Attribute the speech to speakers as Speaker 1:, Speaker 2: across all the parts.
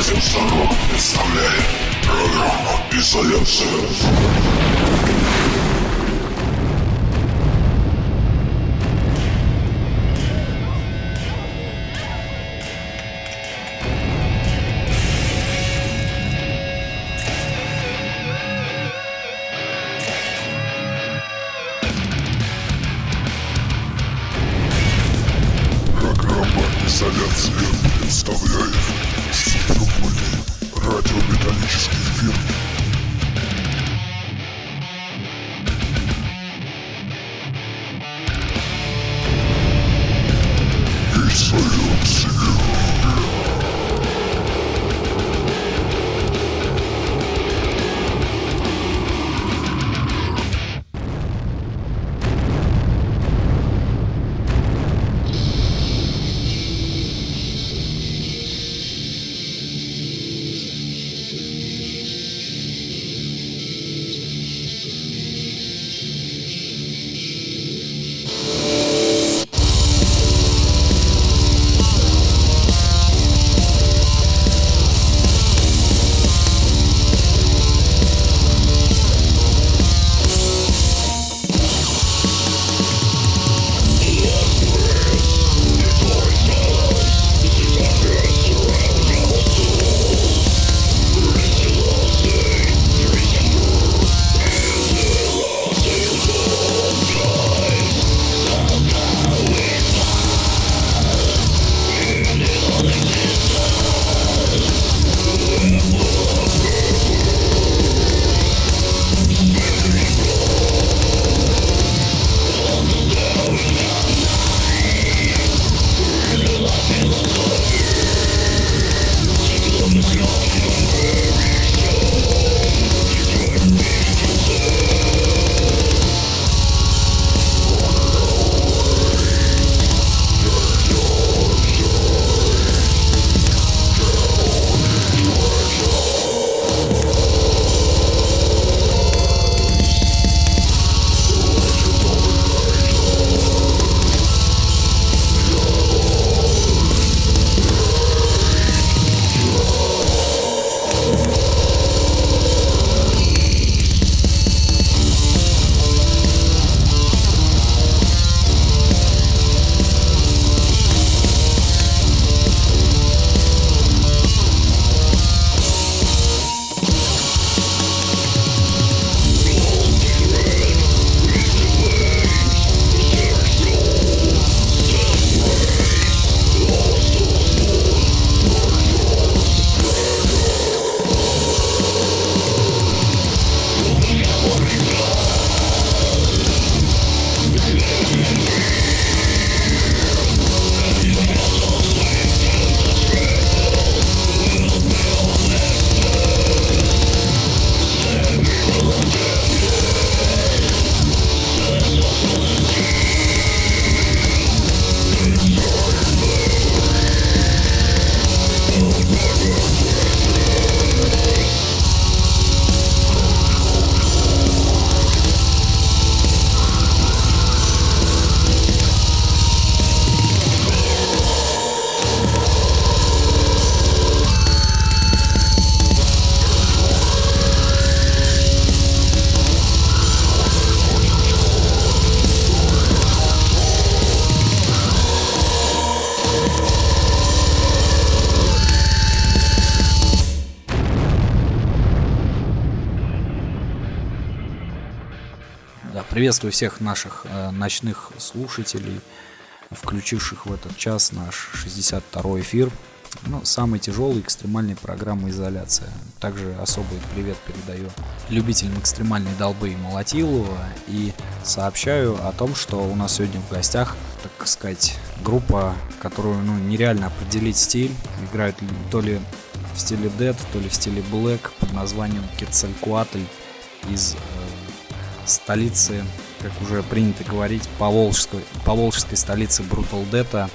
Speaker 1: Радио представляет программу «Изоляция».
Speaker 2: Приветствую всех наших э, ночных слушателей, включивших в этот час наш 62-й эфир. Ну, самой тяжелой экстремальной программы «Изоляция». Также особый привет передаю любителям экстремальной долбы и Молотилова. И сообщаю о том, что у нас сегодня в гостях, так сказать, группа, которую ну, нереально определить стиль. Играют то ли в стиле Dead, то ли в стиле Black под названием Quetzalcoatl из э, столицы, как уже принято говорить, поволжской, поволжской столицы Dead,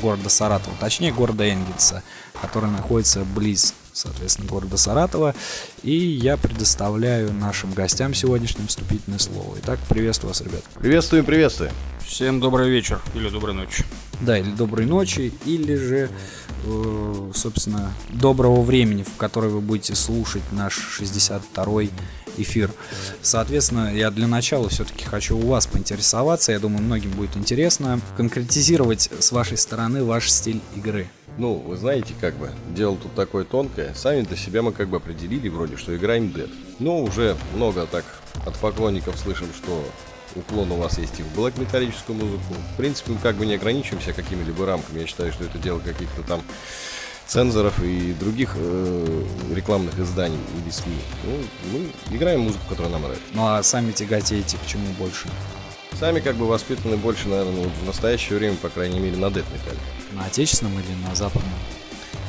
Speaker 2: города Саратова, точнее города Энгельса, который находится близ соответственно, города Саратова. И я предоставляю нашим гостям сегодняшним вступительное слово. Итак, приветствую вас, ребят.
Speaker 3: Приветствуем, приветствуем.
Speaker 4: Всем добрый вечер или доброй ночи.
Speaker 2: Да, или доброй ночи, или же, э, собственно, доброго времени, в которое вы будете слушать наш 62-й эфир. Соответственно, я для начала все-таки хочу у вас поинтересоваться, я думаю, многим будет интересно, конкретизировать с вашей стороны ваш стиль игры.
Speaker 3: Ну, вы знаете, как бы, дело тут такое тонкое. Сами для себя мы как бы определили вроде, что играем Dead. Но уже много так от поклонников слышим, что уклон у вас есть и в блэк металлическую музыку. В принципе, мы как бы не ограничиваемся какими-либо рамками. Я считаю, что это дело каких-то там цензоров и других э, рекламных изданий или СМИ. Ну, мы играем музыку, которая нам нравится.
Speaker 2: Ну а сами тяготеете к чему больше?
Speaker 3: Сами как бы воспитаны больше, наверное, в настоящее время, по крайней мере, на дэт металле.
Speaker 2: На отечественном или на западном?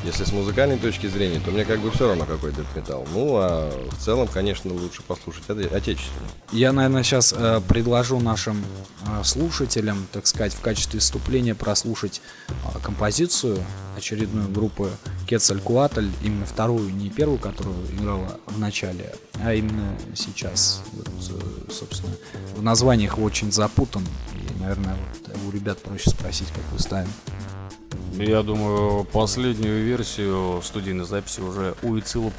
Speaker 3: Если с музыкальной точки зрения, то мне как бы все равно какой дэт металл. Ну, а в целом, конечно, лучше послушать оте- отечественный.
Speaker 2: Я, наверное, сейчас э, предложу нашим э, слушателям, так сказать, в качестве вступления прослушать э, композицию очередную группы Quetzalcoatl, именно вторую, не первую, которую играла в начале, а именно сейчас. Вот, э, собственно, в названиях очень запутан, и, наверное, вот у ребят проще спросить, как вы ставим.
Speaker 4: Я думаю, последнюю версию студийной записи уже у Ицила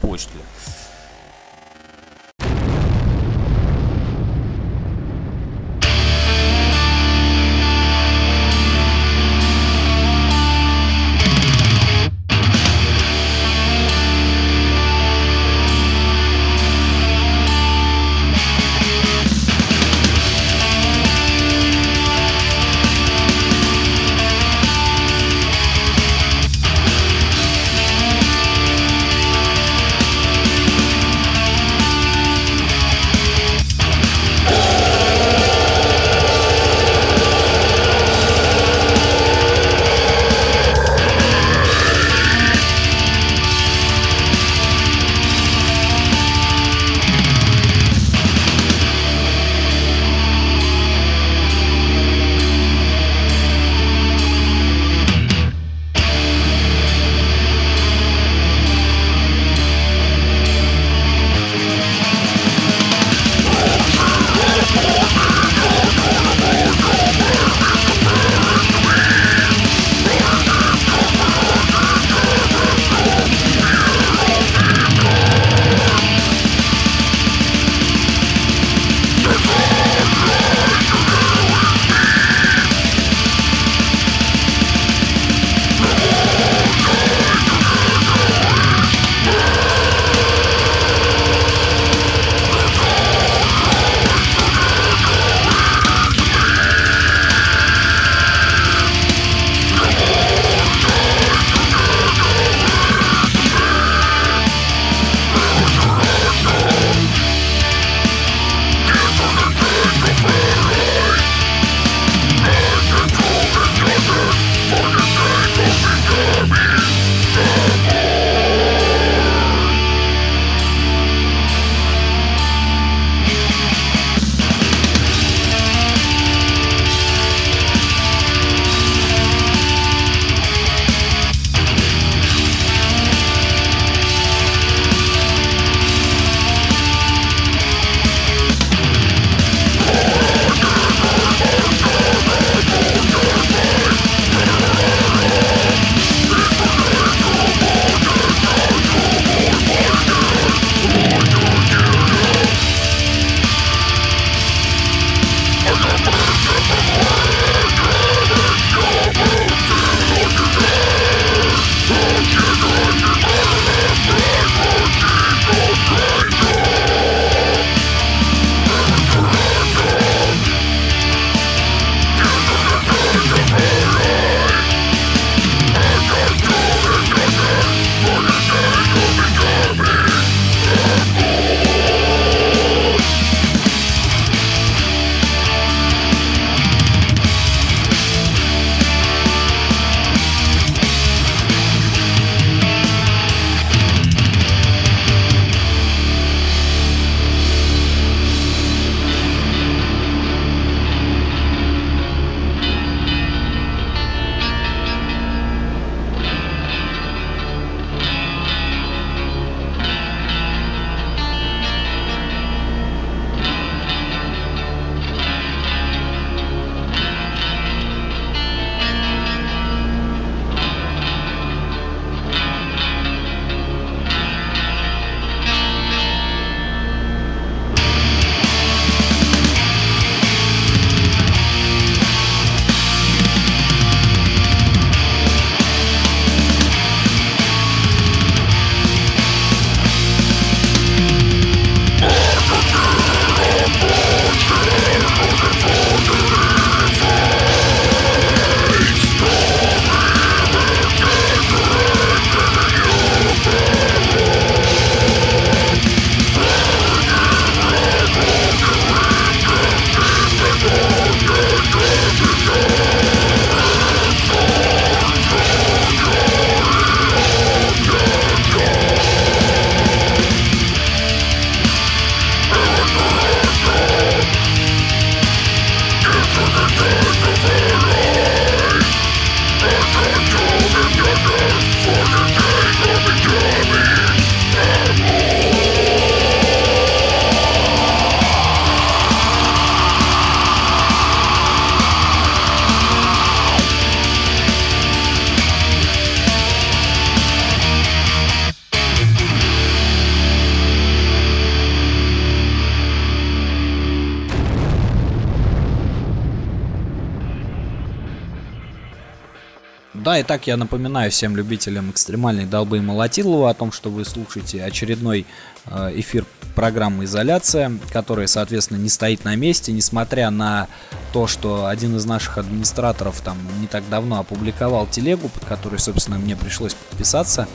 Speaker 2: Да, и так я напоминаю всем любителям экстремальной долбы и молотилова о том, что вы слушаете очередной э, эфир программы «Изоляция», которая, соответственно, не стоит на месте, несмотря на то, что один из наших администраторов там не так давно опубликовал телегу, под которой, собственно, мне пришлось подписаться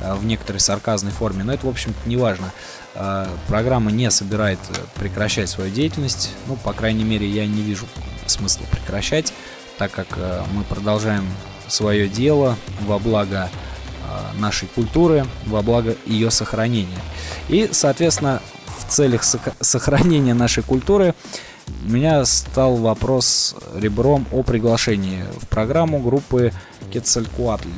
Speaker 2: э, в некоторой сарказной форме, но это, в общем-то, не важно. Э, программа не собирает прекращать свою деятельность, ну, по крайней мере, я не вижу смысла прекращать, так как мы продолжаем свое дело во благо а, нашей культуры, во благо ее сохранения. И, соответственно, в целях сохранения нашей культуры у меня стал вопрос ребром о приглашении в программу группы Quetzalcoatl.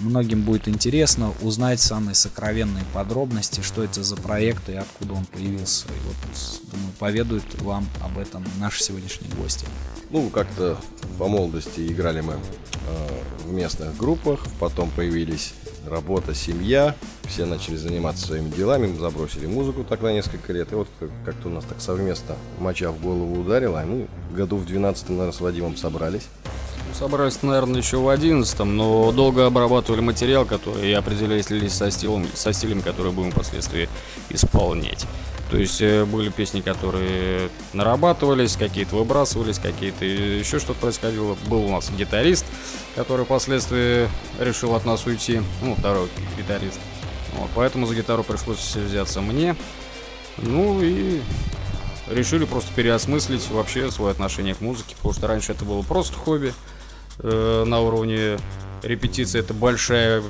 Speaker 2: Многим будет интересно узнать самые сокровенные подробности, что это за проект и откуда он появился. И вот, думаю, поведают вам об этом наши сегодняшние гости.
Speaker 3: Ну, как-то по молодости играли мы Э, в местных группах, потом появились работа, семья, все начали заниматься своими делами, мы забросили музыку так на несколько лет, и вот как-то у нас так совместно моча в голову ударила, и мы году в 12 наверное, с Вадимом собрались.
Speaker 4: Ну, собрались, наверное, еще в 11 но долго обрабатывали материал, который и определились со стилем, со стилем, который будем впоследствии исполнять. То есть э, были песни, которые нарабатывались, какие-то выбрасывались, какие-то еще что-то происходило. Был у нас гитарист, который впоследствии решил от нас уйти. Ну, второй гитарист. Вот, поэтому за гитару пришлось взяться мне. Ну и решили просто переосмыслить вообще свое отношение к музыке, потому что раньше это было просто хобби э, на уровне репетиции. Это большая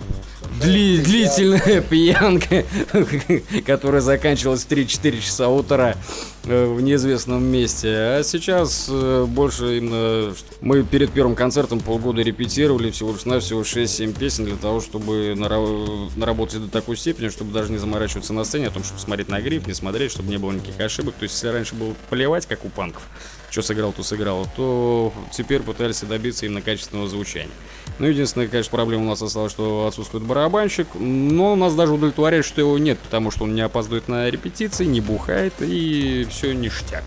Speaker 4: Дли, длительная пьянка, которая заканчивалась в 3-4 часа утра э, в неизвестном месте. А сейчас э, больше именно... Мы перед первым концертом полгода репетировали всего лишь на всего 6-7 песен для того, чтобы наработать до такой степени, чтобы даже не заморачиваться на сцене, о том, чтобы смотреть на гриф, не смотреть, чтобы не было никаких ошибок. То есть, если раньше было плевать, как у панков, что сыграл, то сыграл, то теперь пытались добиться именно качественного звучания. Ну, единственная, конечно, проблема у нас осталась, что отсутствует барабанщик, но нас даже удовлетворяет, что его нет, потому что он не опаздывает на репетиции, не бухает и все ништяк.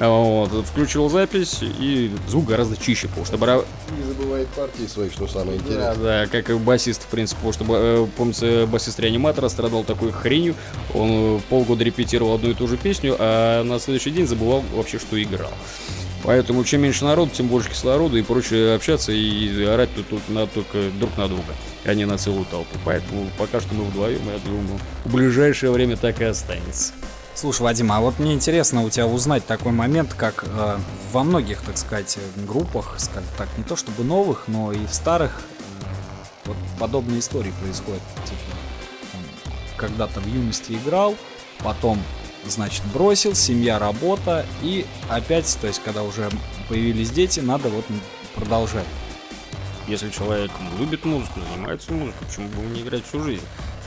Speaker 4: Вот, включил запись, и звук гораздо чище, потому что барабан...
Speaker 3: Не забывает партии своих, что самое интересное.
Speaker 4: Да, да, как и басист, в принципе, потому что, э, помните, басист реаниматора страдал такой хренью, он э, полгода репетировал одну и ту же песню, а на следующий день забывал вообще, что играл. Поэтому чем меньше народу, тем больше кислорода и проще общаться и орать тут, тут на, только друг на друга, а не на целую толпу. Поэтому пока что мы вдвоем, я думаю, в ближайшее время так и останется.
Speaker 2: Слушай, Вадим, а вот мне интересно у тебя узнать такой момент, как э, во многих, так сказать, группах, скажем так, не то чтобы новых, но и в старых, э, вот подобные истории происходят. Типа, когда-то в юности играл, потом значит, бросил, семья, работа, и опять, то есть, когда уже появились дети, надо вот продолжать.
Speaker 4: Если человек любит музыку, занимается музыкой, почему бы не играть всю жизнь?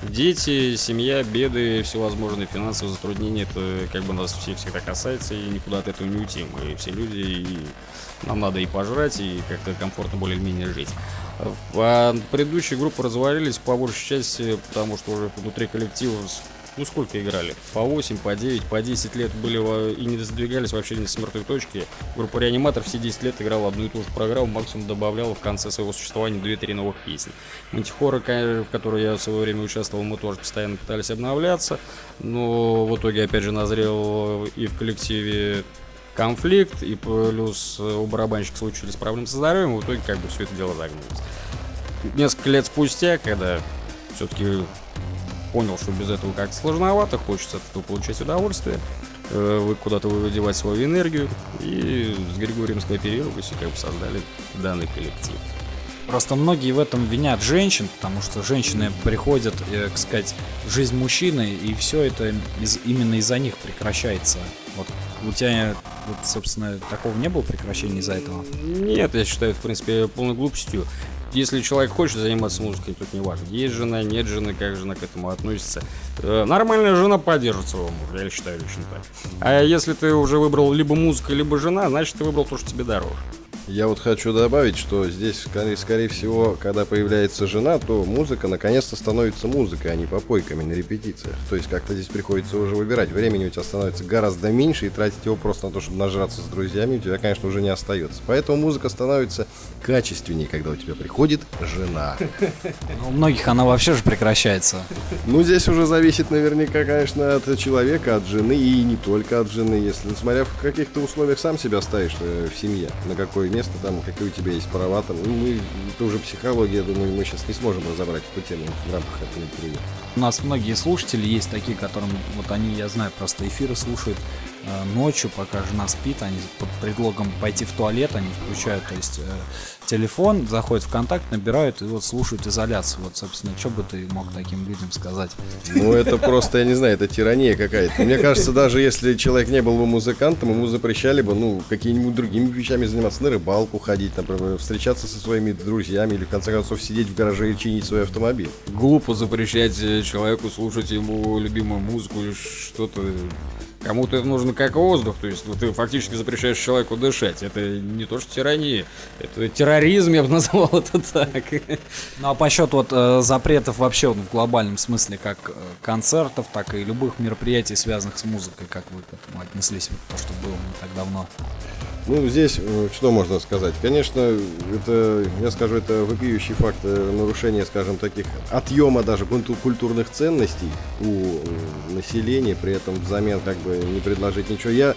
Speaker 4: Дети, семья, беды, всевозможные финансовые затруднения, это как бы нас всех всегда касается, и никуда от этого не уйти. Мы все люди, и нам надо и пожрать, и как-то комфортно более-менее жить. А предыдущие группы развалились по большей части, потому что уже внутри коллектива ну сколько играли? По 8, по 9, по 10 лет были и не сдвигались вообще не с мертвой точки. Группа Реаниматор все 10 лет играла одну и ту же программу, максимум добавляла в конце своего существования 2-3 новых песни. Мантихора, в которой я в свое время участвовал, мы тоже постоянно пытались обновляться, но в итоге опять же назрел и в коллективе конфликт, и плюс у барабанщика случились проблемы со здоровьем, в итоге как бы все это дело загнулось. Несколько лет спустя, когда все-таки понял, что без этого как-то сложновато, хочется от этого получать удовольствие, э, вы куда-то выводевать свою энергию, и с Григорием скооперировались и как бы создали данный коллектив.
Speaker 2: Просто многие в этом винят женщин, потому что женщины приходят, э, так сказать, в жизнь мужчины, и все это из, именно из-за них прекращается. Вот у тебя, вот, собственно, такого не было прекращения из-за этого?
Speaker 4: Нет, я считаю, в принципе, полной глупостью если человек хочет заниматься музыкой, тут не важно. Есть жена, нет жены, как жена к этому относится. Э, нормальная жена поддержит своего мужа, я считаю лично так. А если ты уже выбрал либо музыка, либо жена, значит ты выбрал то, что тебе дороже.
Speaker 3: Я вот хочу добавить, что здесь, скорее, скорее всего, когда появляется жена, то музыка наконец-то становится музыкой, а не попойками на репетициях. То есть как-то здесь приходится уже выбирать. Времени у тебя становится гораздо меньше, и тратить его просто на то, чтобы нажраться с друзьями, у тебя, конечно, уже не остается. Поэтому музыка становится качественнее, когда у тебя приходит жена.
Speaker 2: Ну, у многих она вообще же прекращается.
Speaker 3: Ну, здесь уже зависит наверняка, конечно, от человека, от жены, и не только от жены. Если, смотря в каких-то условиях сам себя ставишь э, в семье, на какое место там, какие у тебя есть права там. Ну, мы, это уже психология, думаю, мы сейчас не сможем разобрать эту тему в рамках этого интервью.
Speaker 2: У нас многие слушатели есть такие, которым, вот они, я знаю, просто эфиры слушают ночью, пока жена спит, они под предлогом пойти в туалет, они включают, то есть э, телефон, заходят в контакт, набирают и вот слушают изоляцию. Вот, собственно, что бы ты мог таким людям сказать?
Speaker 3: Ну, это просто, я не знаю, это тирания какая-то. Мне кажется, даже если человек не был бы музыкантом, ему запрещали бы, ну, какими-нибудь другими вещами заниматься, на рыбалку ходить, например, встречаться со своими друзьями или, в конце концов, сидеть в гараже и чинить свой автомобиль.
Speaker 4: Глупо запрещать э, человеку слушать ему любимую музыку или что-то. Кому-то это нужно как воздух, то есть ну, ты фактически запрещаешь человеку дышать. Это не то, что тирания, это терроризм, я бы назвал это так.
Speaker 2: Ну а по счету вот э, запретов вообще вот, в глобальном смысле, как э, концертов, так и любых мероприятий, связанных с музыкой, как вы к этому отнеслись, вот то, что было не так давно?
Speaker 3: Ну, здесь э, что можно сказать? Конечно, это, я скажу, это вопиющий факт э, нарушения, скажем, таких отъема даже культу- культурных ценностей у населения, при этом взамен как бы не предложить ничего. Я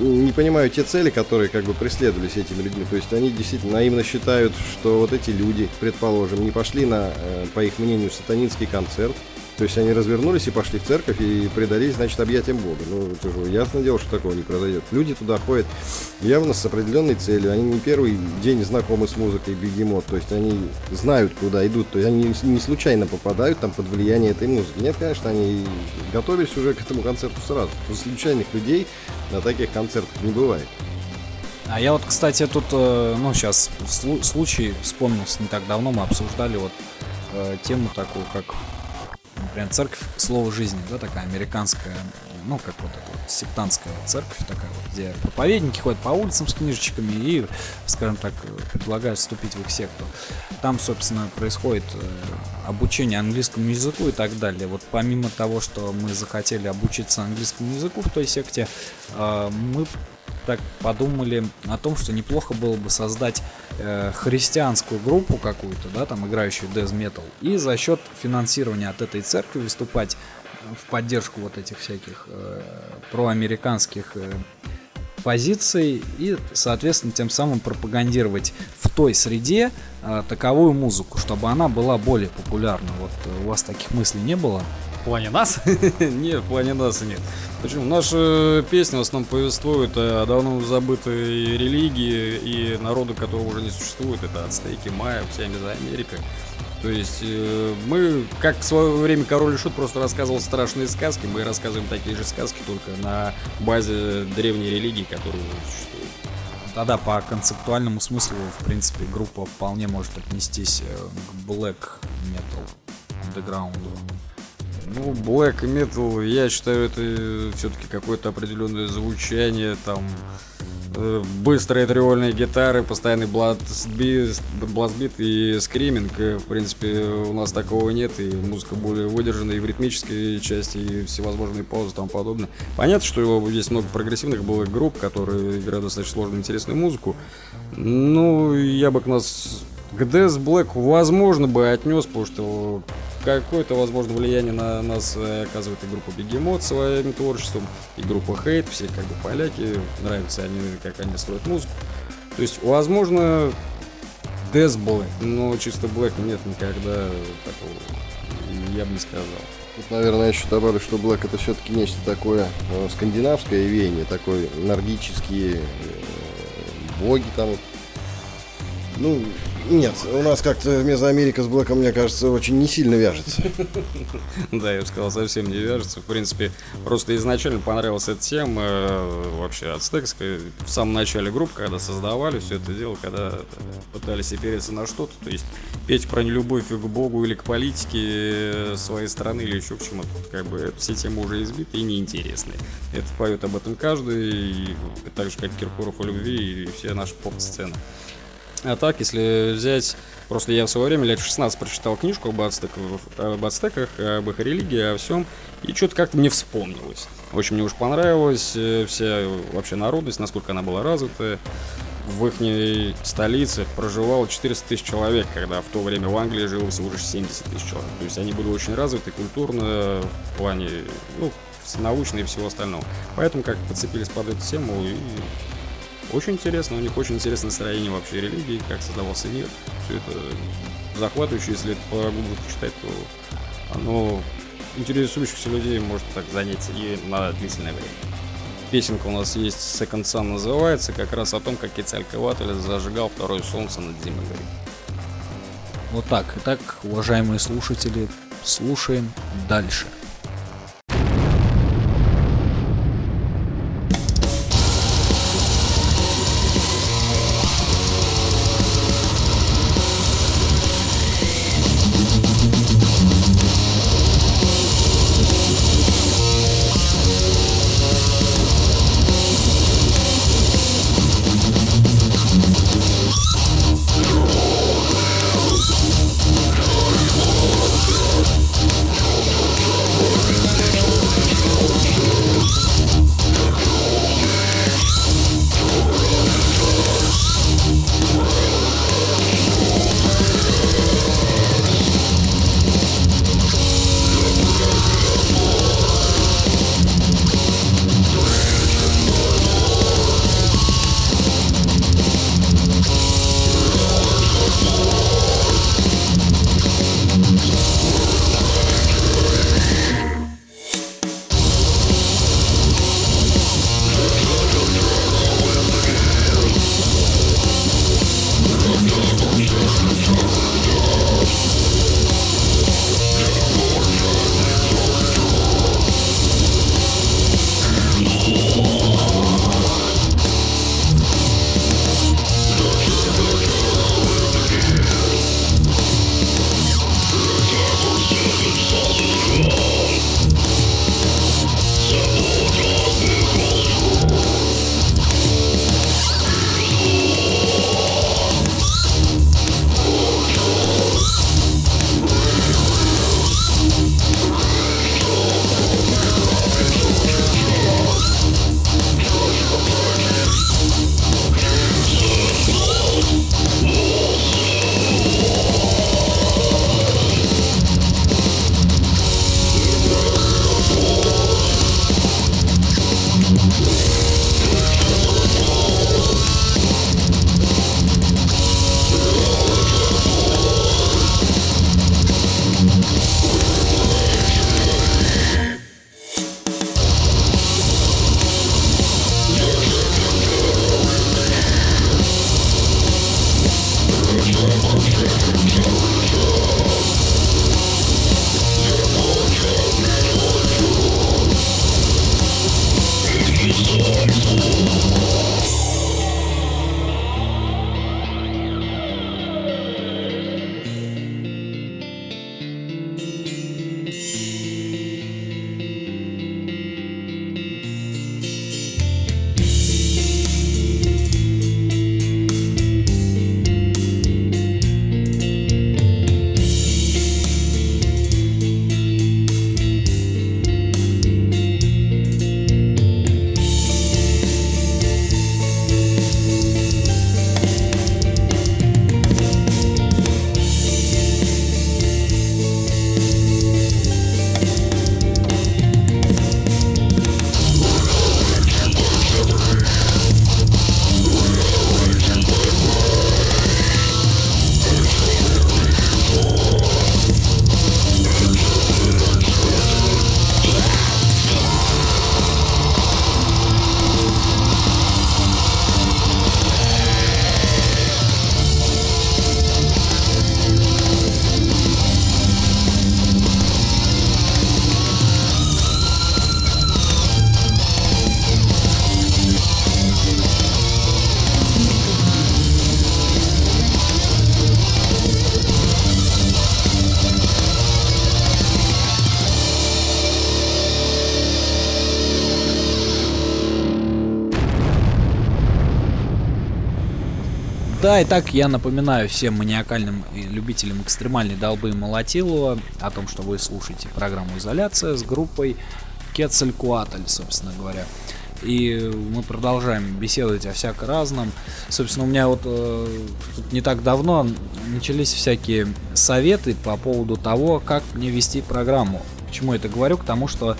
Speaker 3: не понимаю те цели, которые как бы преследовались этими людьми. То есть они действительно наивно считают, что вот эти люди, предположим, не пошли на, э, по их мнению, сатанинский концерт, то есть они развернулись и пошли в церковь и предались, значит, объятиям Бога. Ну, это же ясно дело, что такого не произойдет. Люди туда ходят явно с определенной целью. Они не первый день знакомы с музыкой бегемот. То есть они знают, куда идут. То есть они не случайно попадают там под влияние этой музыки. Нет, конечно, они готовились уже к этому концерту сразу. Случайных людей на таких концертах не бывает.
Speaker 2: А я вот, кстати, тут, э, ну, сейчас случай вспомнился не так давно, мы обсуждали вот э, тему такую, как например, церковь Слово жизни, да, такая американская, ну, как вот эта вот сектантская церковь такая вот, где проповедники ходят по улицам с книжечками и, скажем так, предлагают вступить в их секту. Там, собственно, происходит э, обучение английскому языку и так далее. Вот помимо того, что мы захотели обучиться английскому языку в той секте, э, мы так подумали о том, что неплохо было бы создать э, христианскую группу какую-то, да, там играющую death metal, и за счет финансирования от этой церкви выступать в поддержку вот этих всяких э, проамериканских э, позиций и, соответственно, тем самым пропагандировать в той среде э, таковую музыку, чтобы она была более популярна. Вот э, у вас таких мыслей не было?
Speaker 4: В плане нас? нет, в плане нас нет. Почему? Наши песни в основном повествуют о давно забытой религии и народу, которого уже не существует. Это ацтеки, майя, вся Мезоамерика. То есть э, мы, как в свое время Король и Шут просто рассказывал страшные сказки, мы рассказываем такие же сказки, только на базе древней религии, которая уже существует.
Speaker 2: Тогда по концептуальному смыслу, в принципе, группа вполне может отнестись э, к black metal, underground.
Speaker 4: Ну, black metal, я считаю, это все-таки какое-то определенное звучание, там, э, быстрые тривольные гитары, постоянный бластбит, и скриминг. Э, в принципе, у нас такого нет, и музыка более выдержанная и в ритмической части, и всевозможные паузы и тому подобное. Понятно, что есть много прогрессивных было групп, которые играют достаточно сложную интересную музыку. Ну, я бы к нас к Death Black возможно бы отнес, потому что какое-то, возможно, влияние на нас э, оказывает и группа Бегемот своим творчеством, и группа Хейт, все как бы поляки, нравятся они, как они строят музыку. То есть, возможно, Death Black, но чисто Black нет никогда такого, я бы не сказал.
Speaker 3: Тут, наверное, еще добавлю, что Black это все-таки нечто такое э, скандинавское веяние, такой нордические э, боги там, Ну, нет, у нас как-то Мезоамерика с Блэком, мне кажется, очень не сильно вяжется.
Speaker 4: Да, я бы сказал, совсем не вяжется. В принципе, просто изначально понравилась эта тема э, вообще ацтекская. В самом начале группы, когда создавали все это дело, когда э, пытались опереться на что-то, то есть петь про нелюбовь к Богу или к политике э, своей страны или еще к чему-то, как бы все темы уже избиты и неинтересны. Это поет об этом каждый, и так же, как Киркоров о любви и все наши поп-сцены. А так, если взять... Просто я в свое время лет в 16 прочитал книжку об ацтеках, об ацтеках, об их религии, о всем, и что-то как-то мне вспомнилось. Очень мне уж понравилась э, вся вообще народность, насколько она была развита. В их столице проживало 400 тысяч человек, когда в то время в Англии жило всего лишь 70 тысяч человек. То есть они были очень развиты культурно, в плане, ну, научно и всего остального. Поэтому как подцепились под эту тему и очень интересно, у них очень интересное настроение вообще религии, как создавался мир. Все это захватывающе, если это по Google почитать, то оно интересующихся людей может так занять и на длительное время. Песенка у нас есть Second Sun называется, как раз о том, как Кецалькаватль зажигал второе солнце над землей.
Speaker 2: Вот так. Итак, уважаемые слушатели, слушаем дальше. Да, и так я напоминаю всем маниакальным любителям экстремальной долбы Молотилова о том, что вы слушаете программу «Изоляция» с группой Кецалькуатль, собственно говоря. И мы продолжаем беседовать о всяко разном. Собственно, у меня вот э, не так давно начались всякие советы по поводу того, как мне вести программу. Почему я это говорю? К тому, что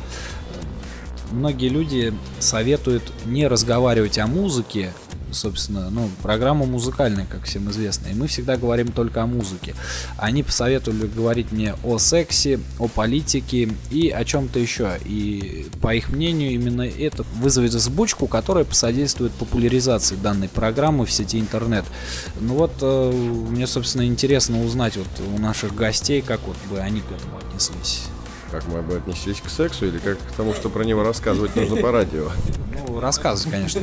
Speaker 2: многие люди советуют не разговаривать о музыке, собственно, ну, программа музыкальная, как всем известно, и мы всегда говорим только о музыке. Они посоветовали говорить мне о сексе, о политике и о чем-то еще. И по их мнению, именно это вызовет взбучку, которая посодействует популяризации данной программы в сети интернет. Ну вот, э, мне, собственно, интересно узнать вот у наших гостей, как вот бы они к этому отнеслись.
Speaker 3: Как мы бы отнеслись к сексу или как к тому, что про него рассказывать нужно по радио?
Speaker 2: Ну, рассказывай, конечно.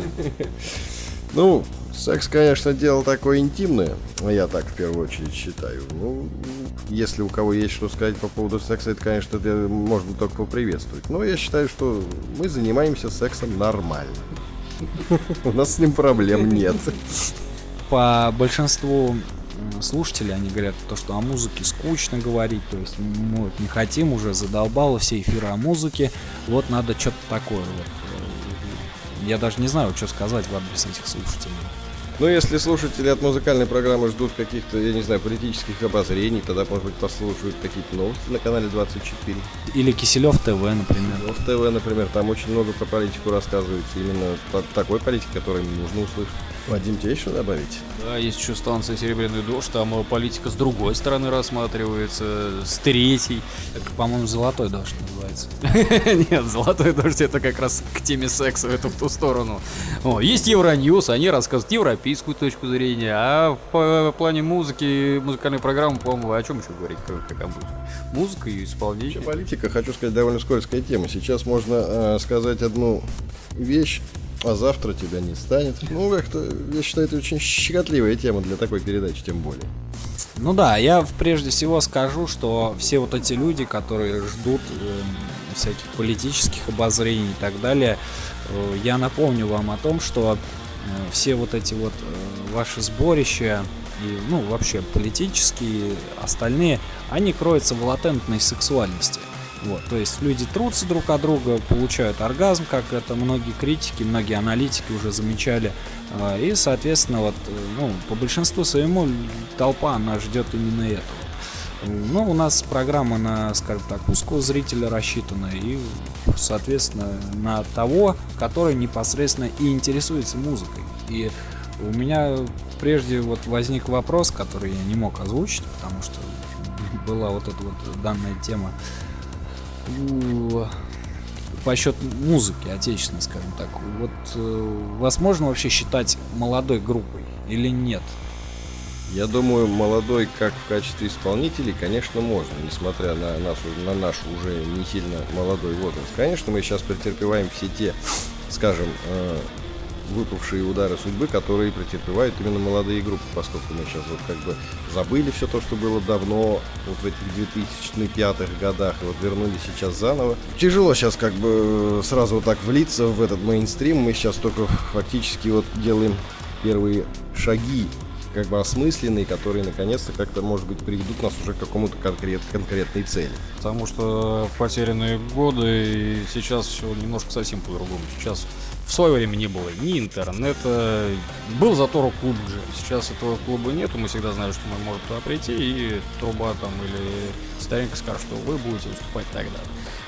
Speaker 3: Ну, секс, конечно, дело такое интимное, я так в первую очередь считаю. Ну, если у кого есть что сказать по поводу секса, это, конечно, это можно только поприветствовать. Но я считаю, что мы занимаемся сексом нормально. У нас с ним проблем нет.
Speaker 2: По большинству слушателей они говорят то, что о музыке скучно говорить, то есть мы вот не хотим уже, задолбало все эфиры о музыке, вот надо что-то такое. Вот. Я даже не знаю, что сказать в адрес этих слушателей.
Speaker 3: Ну, если слушатели от музыкальной программы ждут каких-то, я не знаю, политических обозрений, тогда, может быть, послушают какие-то новости на канале 24.
Speaker 2: Или Киселев ТВ, например.
Speaker 3: Ну, в ТВ, например, там очень много про политику рассказывается. Именно такой политики, который нужно услышать. Вадим, тебе еще добавить?
Speaker 4: Да, есть еще станция «Серебряный дождь», там э, политика с другой стороны рассматривается, с третьей.
Speaker 2: Это, по-моему, «Золотой дождь» называется.
Speaker 4: Нет, «Золотой дождь» — это как раз к теме секса, это в ту сторону. О, есть Евроньюз, они рассказывают европейскую точку зрения, а в плане музыки, музыкальной программы, по-моему, о чем еще говорить, как, как обычно? Музыка и исполнение.
Speaker 3: Политика, хочу сказать, довольно скользкая тема. Сейчас можно э, сказать одну вещь, а завтра тебя не станет. Ну, как-то, я считаю, это очень щекотливая тема для такой передачи, тем более.
Speaker 2: Ну да, я прежде всего скажу, что все вот эти люди, которые ждут э, всяких политических обозрений и так далее, э, я напомню вам о том, что э, все вот эти вот э, ваши сборища и, ну, вообще политические, остальные, они кроются в латентной сексуальности. Вот, то есть люди трутся друг от друга, получают оргазм, как это многие критики, многие аналитики уже замечали. А, и, соответственно, вот, э, ну, по большинству своему толпа, она ждет именно этого. Ну, у нас программа на, скажем так, узкого зрителя рассчитана и, соответственно, на того, который непосредственно и интересуется музыкой. И у меня прежде вот возник вопрос, который я не мог озвучить, потому что была вот эта вот данная тема по счет музыки отечественной, скажем так, вот э, возможно вообще считать молодой группой или нет?
Speaker 3: Я думаю, молодой как в качестве исполнителей, конечно, можно, несмотря на, нашу, на наш уже не сильно молодой возраст. Конечно, мы сейчас претерпеваем все те, скажем, э, выпавшие удары судьбы, которые претерпевают именно молодые группы, поскольку мы сейчас вот как бы забыли все то, что было давно, вот в этих 2005 годах, и вот вернулись сейчас заново. Тяжело сейчас как бы сразу вот так влиться в этот мейнстрим, мы сейчас только фактически вот делаем первые шаги как бы осмысленные, которые наконец-то как-то, может быть, приведут нас уже к какому-то конкрет, конкретной цели.
Speaker 4: Потому что потерянные годы сейчас все немножко совсем по-другому. Сейчас в свое время не было ни интернета, был зато рок-клуб же. Сейчас этого клуба нету, мы всегда знали, что мы можем туда прийти, и труба там или старенька скажет, что вы будете выступать тогда.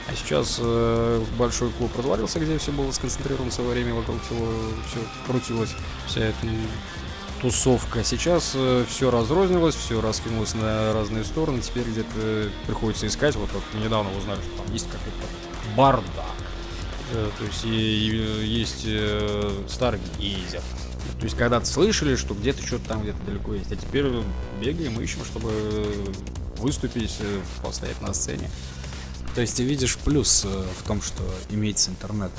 Speaker 4: А сейчас э, большой клуб развалился, где все было сконцентрировано в свое время, вокруг всего все крутилось, вся эта тусовка. Сейчас э, все разрознилось, все раскинулось на разные стороны. Теперь где-то приходится искать. Вот, вот недавно узнали, что там есть какой-то бардак Э, то есть и, и, есть э, старый гейзер. То есть когда-то слышали, что где-то что-то там где-то далеко есть, а теперь бегаем, ищем, чтобы выступить, э, постоять на сцене.
Speaker 2: То есть ты видишь плюс э, в том, что имеется интернет?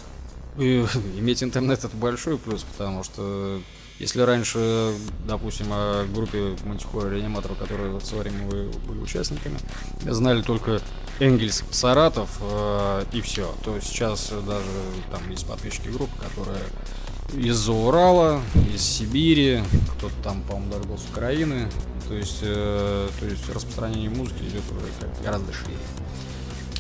Speaker 4: И, иметь интернет это большой плюс, потому что если раньше, допустим, о группе Мантихора Реаниматоров, которые в свое время были участниками, знали только Энгельс, Саратов э, и все, то сейчас даже там есть подписчики группы, которые из-за Урала, из Сибири, кто-то там, по-моему, даже был с Украины. То есть, э, то есть распространение музыки идет уже как гораздо шире.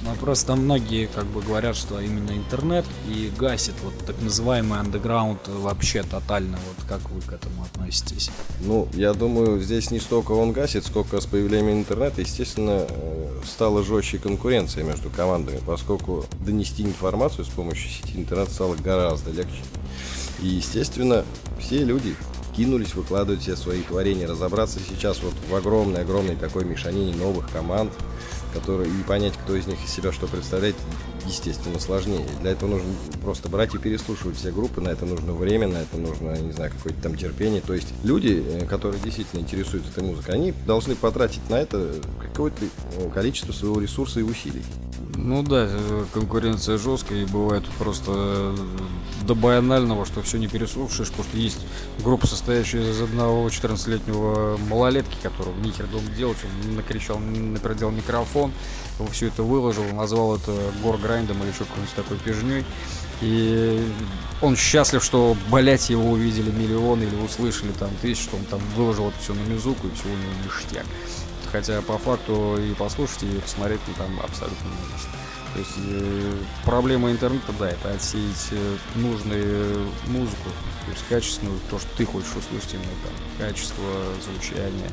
Speaker 2: Ну, просто многие как бы говорят, что именно интернет и гасит вот так называемый андеграунд вообще тотально. Вот как вы к этому относитесь?
Speaker 3: Ну, я думаю, здесь не столько он гасит, сколько с появлением интернета, естественно, э, стала жестче конкуренция между командами, поскольку донести информацию с помощью сети интернет стало гораздо легче. И, естественно, все люди кинулись выкладывать все свои творения, разобраться сейчас вот в огромной-огромной такой мешанине новых команд, которые и понять, кто из них из себя что представляет, естественно, сложнее. Для этого нужно просто брать и переслушивать все группы, на это нужно время, на это нужно, не знаю, какое-то там терпение. То есть люди, э, которые действительно интересуются этой музыкой, они должны потратить на это какое-то э, количество своего ресурса и усилий.
Speaker 4: Ну да, э, конкуренция жесткая и бывает просто э, до банального, что все не переслушаешь, потому что есть группа, состоящая из одного 14-летнего малолетки, которого нихер дома делать, он накричал, напердел микрофон, все это выложил, назвал это горграйндом или еще какой-нибудь такой пижней. И он счастлив, что, блять, его увидели миллионы или услышали там тысяч, что он там выложил это все на музыку и все у него ништяк. Хотя по факту и послушать, и посмотреть там абсолютно не есть. То есть э, проблема интернета, да, это отсеять э, нужную музыку, то есть качественную, то, что ты хочешь услышать именно там, качество звучания,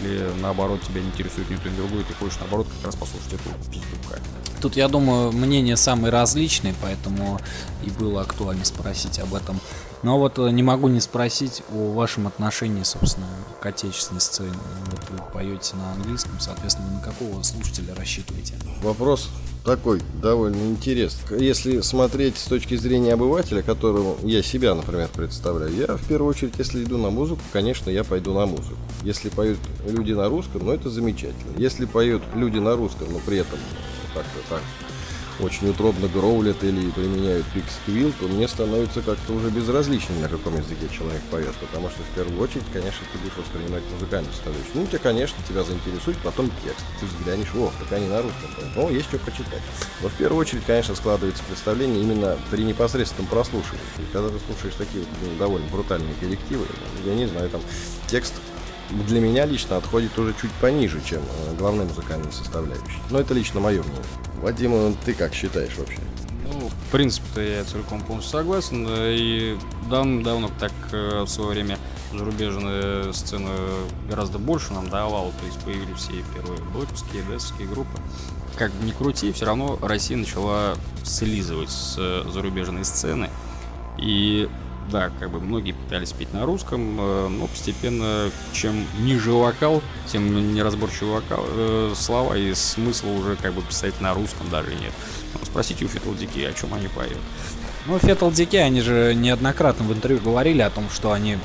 Speaker 4: или наоборот тебя не интересует ни то, ни другое, ты хочешь наоборот как раз послушать эту пиздука.
Speaker 2: Тут, я думаю, мнения самые различные, поэтому и было актуально спросить об этом. Но вот э, не могу не спросить о вашем отношении, собственно, к отечественной сцене. Вот вы поете на английском, соответственно, на какого слушателя рассчитываете?
Speaker 3: Вопрос такой довольно интересный. Если смотреть с точки зрения обывателя, которого я себя, например, представляю, я в первую очередь, если иду на музыку, конечно, я пойду на музыку. Если поют люди на русском, ну это замечательно. Если поют люди на русском, но при этом как-то так очень утробно гроулят или применяют пиксквилл, то мне становится как-то уже безразличным, на каком языке человек поет, потому что в первую очередь, конечно, ты будешь воспринимать музыкальную составляющую. Ну, тебя, конечно, тебя заинтересует потом текст. Ты взглянешь, о, так они на русском поют. О, есть что почитать. Но в первую очередь, конечно, складывается представление именно при непосредственном прослушивании. И когда ты слушаешь такие вот, ну, довольно брутальные коллективы, я не знаю, там текст для меня лично отходит уже чуть пониже, чем э, главная музыкальная составляющая. Но это лично мое мнение. Вадим, э, ты как считаешь вообще?
Speaker 4: Ну, в принципе-то я целиком полностью согласен. И давно-давно так э, в свое время зарубежная сцена гораздо больше нам давала. То есть появились все первые блэковские, десовские группы. Как ни крути, все равно Россия начала слизывать с зарубежной сцены. И да, как бы многие пытались петь на русском, э, но постепенно, чем ниже вокал, тем неразборчивый вокал, э, слова и смысла уже как бы писать на русском даже нет. Ну, спросите у Фитл Дики, о чем они поют.
Speaker 2: Ну, Фетл Дики, они же неоднократно в интервью говорили о том, что они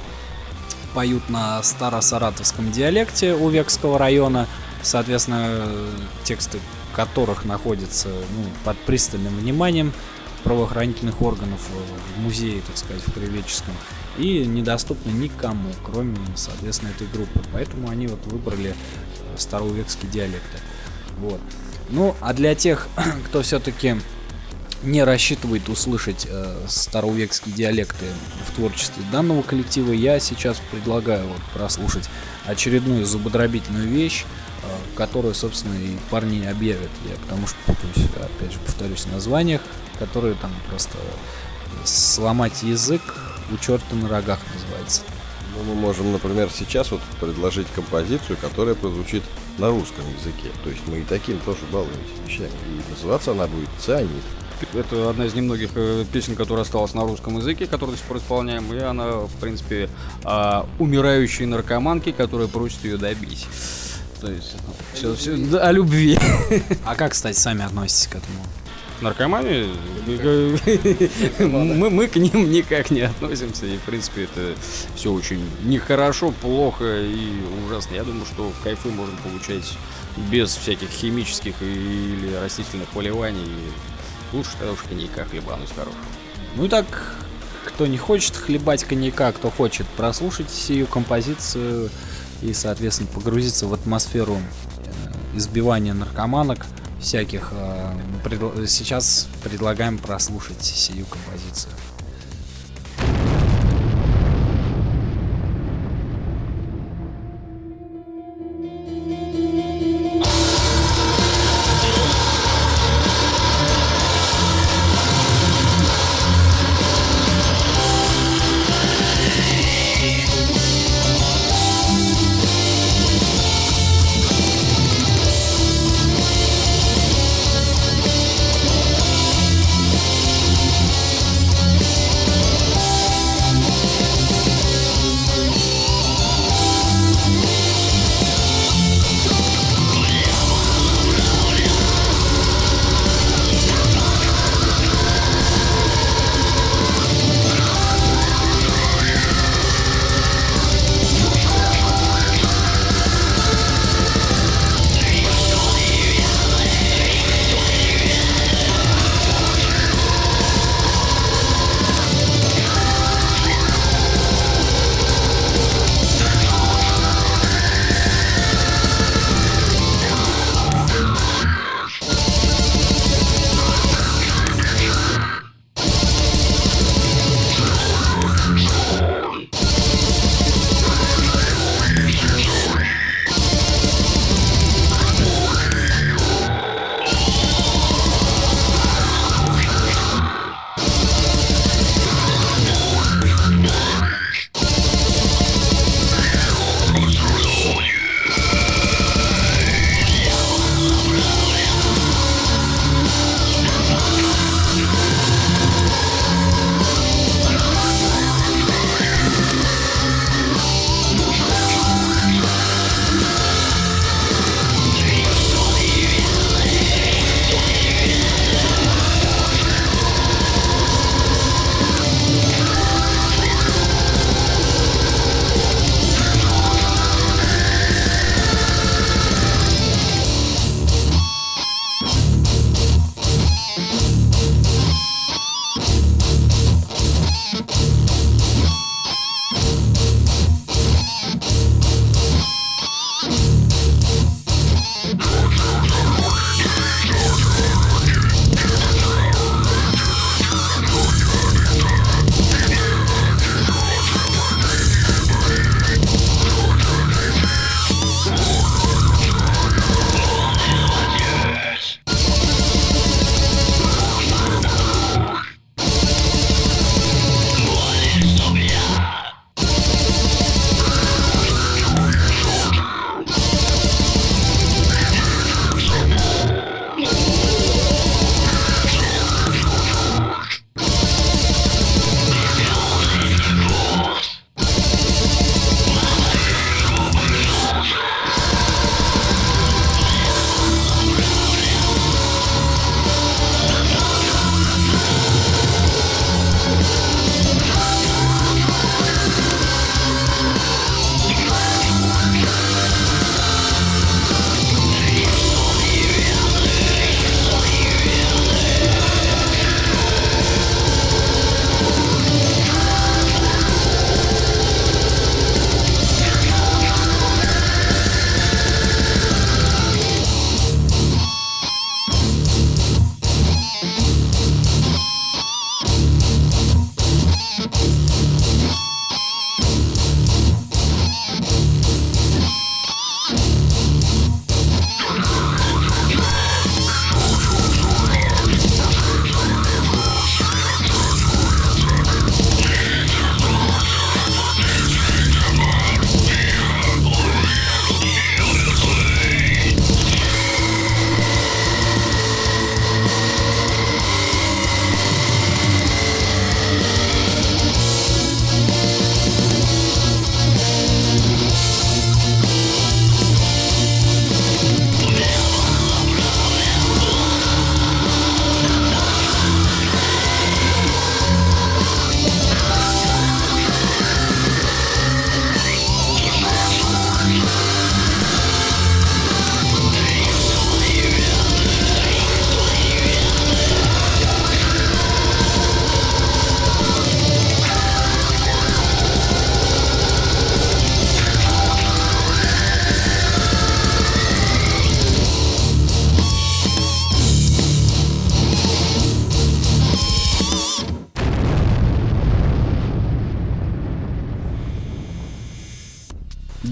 Speaker 2: поют на старосаратовском диалекте у Векского района, соответственно, тексты которых находятся ну, под пристальным вниманием правоохранительных органов в музее, так сказать, в Кривеческом, и недоступны никому, кроме, соответственно, этой группы. Поэтому они вот выбрали э, староувекские диалекты. Вот. Ну, а для тех, кто все-таки не рассчитывает услышать э, староувекские диалекты в творчестве данного коллектива, я сейчас предлагаю вот прослушать очередную зубодробительную вещь, э, которую, собственно, и парни объявят. Я потому что путаюсь, опять же, повторюсь, в названиях которые там просто сломать язык у черта на рогах называется.
Speaker 3: Ну, мы можем, например, сейчас вот предложить композицию, которая прозвучит на русском языке. То есть мы и таким тоже балуемся вещами. И называться она будет «Цианид».
Speaker 4: Это одна из немногих э, песен, которая осталась на русском языке, которую до сих пор исполняем. И она, в принципе, о умирающей наркоманке, которая просит ее добить. То есть, все, все, да, о любви.
Speaker 2: А как, кстати, сами относитесь к этому?
Speaker 4: Наркомане, мы, мы к ним никак не относимся. И, в принципе, это все очень нехорошо, плохо и ужасно. Я думаю, что кайфы можно получать без всяких химических или растительных поливаний. Лучше тогда уж коньяка хлебануть хорошего.
Speaker 2: Ну и так, кто не хочет хлебать коньяка, кто хочет прослушать сию композицию и, соответственно, погрузиться в атмосферу э, избивания наркоманок – всяких. Э, Сейчас предлагаем прослушать сию композицию.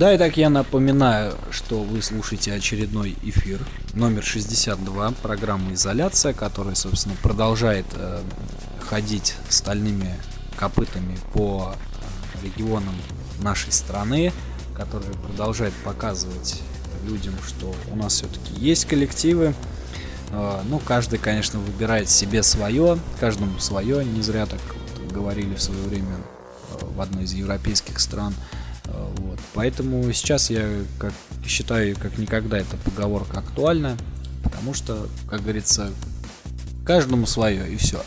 Speaker 2: Да, и так я напоминаю, что вы слушаете очередной эфир номер 62 программы «Изоляция», которая, собственно, продолжает э, ходить стальными копытами по э, регионам нашей страны, которая продолжает показывать людям, что у нас все-таки есть коллективы. Э, ну, каждый, конечно, выбирает себе свое, каждому свое. Не зря так вот говорили в свое время э, в одной из европейских стран. Поэтому сейчас я как, считаю, как никогда эта поговорка актуальна, потому что, как говорится, каждому свое и все.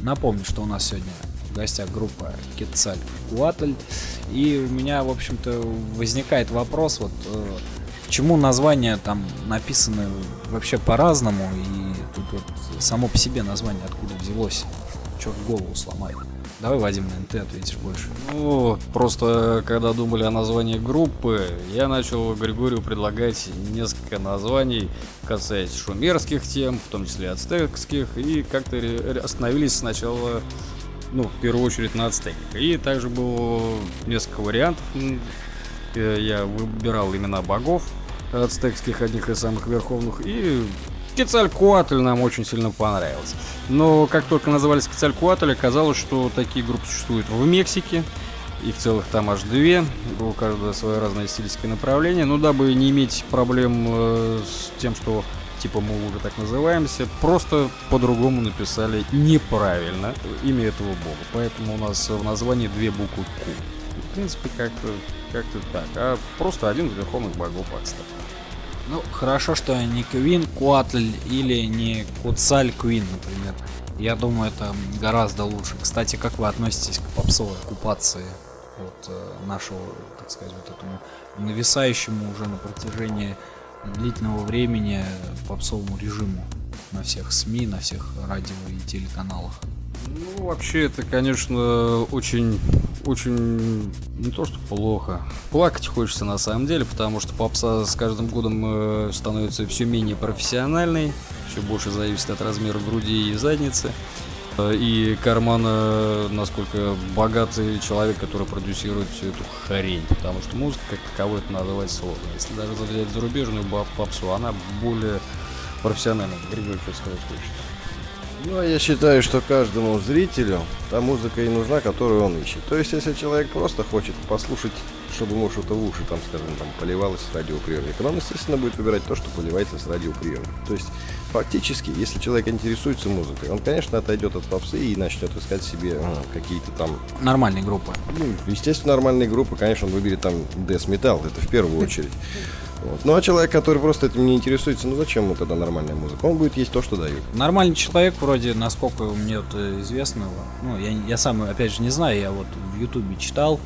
Speaker 2: Напомню, что у нас сегодня в гостях группа Кетцаль Куатль. И у меня, в общем-то, возникает вопрос, вот э, почему названия там написаны вообще по-разному, и тут вот само по себе название откуда взялось, черт голову сломает. Давай, Вадим, наверное, ты ответишь больше.
Speaker 4: Ну, просто когда думали о названии группы, я начал Григорию предлагать несколько названий, касаясь шумерских тем, в том числе ацтекских, и как-то остановились сначала, ну, в первую очередь на ацтеках. И также было несколько вариантов. Э, Я выбирал имена богов ацтекских, одних из самых верховных, и Quetzalcoatl нам очень сильно понравился. Но как только назывались Quetzalcoatl, оказалось, что такие группы существуют в Мексике. Их целых там аж две. У каждого свое разное стилистическое направление. Но дабы не иметь проблем э, с тем, что типа мы уже так называемся, просто по-другому написали неправильно имя этого бога. Поэтому у нас в названии две буквы Q. В принципе, как-то как-то так. А просто один из верховных богов Ацтек.
Speaker 2: Ну, хорошо, что не Квин Куатль или не Куцаль Квин, например. Я думаю, это гораздо лучше. Кстати, как вы относитесь к попсовой оккупации вот, э, нашего, так сказать, вот этому нависающему уже на протяжении длительного времени попсовому режиму на всех СМИ, на всех радио и телеканалах?
Speaker 4: Ну, вообще, это, конечно, очень, очень не то что плохо. Плакать хочется на самом деле, потому что попса с каждым годом э, становится все менее профессиональной, все больше зависит от размера груди и задницы. Э, И кармана, насколько богатый человек, который продюсирует всю эту хрень. Потому что музыка как таковой это называть сложно. Если даже взять зарубежную баб- попсу, она более профессиональная. Григорий, что сказать хочет?
Speaker 3: Ну, а я считаю, что каждому зрителю та музыка и нужна, которую он ищет. То есть, если человек просто хочет послушать, чтобы ему что-то в уши, там, скажем, там, поливалось с радиоприемника, он, естественно, будет выбирать то, что поливается с радиоприемника. То есть, фактически, если человек интересуется музыкой, он, конечно, отойдет от попсы и начнет искать себе а, какие-то там
Speaker 2: Нормальные группы.
Speaker 3: ну, естественно, нормальные группы, конечно, он выберет там Death Metal, это в первую очередь. Вот. Ну а человек, который просто этим не интересуется, ну зачем ему тогда нормальная музыка? Он будет есть то, что дают.
Speaker 2: Нормальный человек, вроде, насколько мне вот э, известно, ну, я, я сам, опять же, не знаю, я вот в Ютубе читал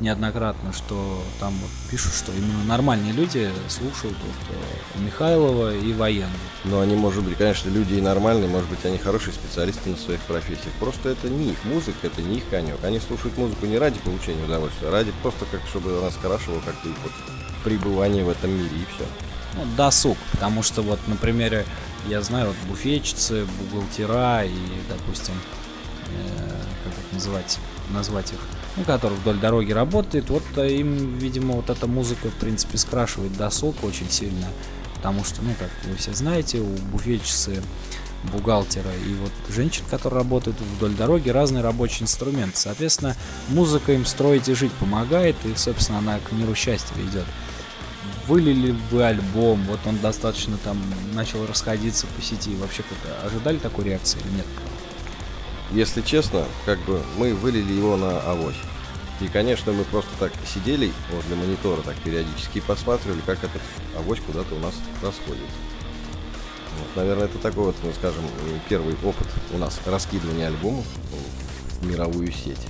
Speaker 2: неоднократно, что там вот пишут, что именно нормальные люди слушают вот, э, Михайлова и военных.
Speaker 3: Но они, может быть, конечно, люди и нормальные, может быть, они хорошие специалисты на своих профессиях. Просто это не их музыка, это не их конек. Они слушают музыку не ради получения удовольствия, а ради просто как, чтобы она скрашивала как-то их вот пребывание в этом мире и все.
Speaker 2: Ну, досуг, потому что вот, на примере, я знаю, вот буфетчицы, бухгалтера и, допустим, э, как это называть, назвать их, ну, которые вдоль дороги работают, вот э, им, видимо, вот эта музыка, в принципе, скрашивает досуг очень сильно, потому что, ну, как вы все знаете, у буфетчицы бухгалтера и вот женщин, которые работают вдоль дороги, разный рабочий инструмент. Соответственно, музыка им строить и жить помогает, и, собственно, она к миру счастья ведет вылили вы альбом, вот он достаточно там начал расходиться по сети. Вообще как ожидали такой реакции или нет?
Speaker 3: Если честно, как бы мы вылили его на авось. И, конечно, мы просто так сидели возле монитора так периодически и посматривали, как этот авось куда-то у нас расходится. Вот, наверное, это такой вот, ну, скажем, первый опыт у нас раскидывания альбомов в мировую сеть.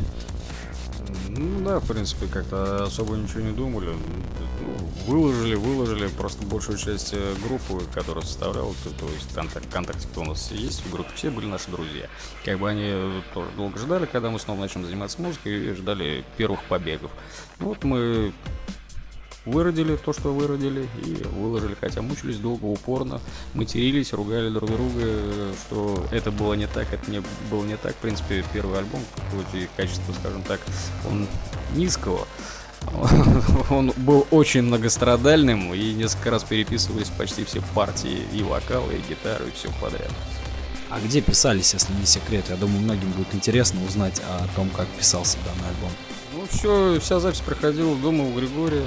Speaker 4: Ну да, в принципе, как-то особо ничего не думали. Ну, выложили, выложили. Просто большую часть э, группы, которая составляла, то, то есть контакт, контакте, кто у нас есть в группе, все были наши друзья. Как бы они э, тоже долго ждали, когда мы снова начнем заниматься музыкой, и ждали первых побегов. Вот мы выродили то, что выродили, и выложили, хотя мучились долго, упорно, матерились, ругали друг друга, что это было не так, это не было не так. В принципе, первый альбом, хоть и качество, скажем так, он низкого, Он был очень многострадальным, и несколько раз переписывались почти все партии, и вокалы, и гитары, и все подряд.
Speaker 2: А где писались, если не секрет? Я думаю, многим будет интересно узнать о том, как писался данный альбом.
Speaker 4: Ну, все, вся запись проходила дома у Григория,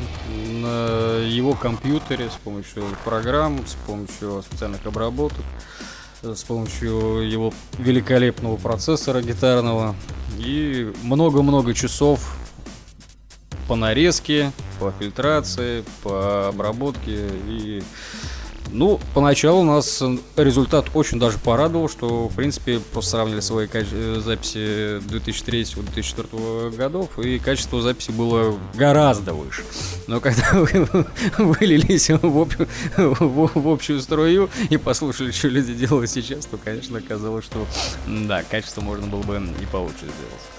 Speaker 4: на его компьютере, с помощью программ, с помощью специальных обработок, с помощью его великолепного процессора гитарного. И много-много часов по нарезке, по фильтрации, по обработке и ну, поначалу нас результат очень даже порадовал, что, в принципе, просто сравнили свои каче- записи 2003-2004 годов, и качество записи было гораздо выше. Но когда вы вылились в, об... в, в общую струю и послушали, что люди делают сейчас, то, конечно, оказалось, что, да, качество можно было бы и получше сделать.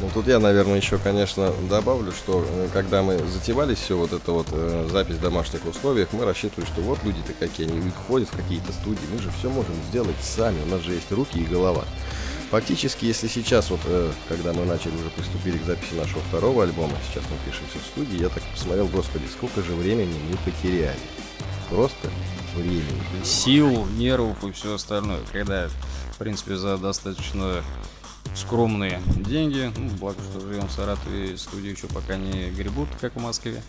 Speaker 3: Ну тут я, наверное, еще, конечно, добавлю, что э, когда мы затевались все вот это вот э, запись в домашних условиях, мы рассчитывали, что вот люди-то какие, они ходят в какие-то студии, мы же все можем сделать сами, у нас же есть руки и голова. Фактически, если сейчас, вот, э, когда мы начали уже приступили к записи нашего второго альбома, сейчас мы пишемся в студии, я так посмотрел, господи, сколько же времени мы потеряли. Просто времени.
Speaker 4: Сил, нервов и все остальное. Когда, в принципе, за достаточно скромные деньги. Ну, благо, что живем в Саратове, студии еще пока не гребут, как в Москве.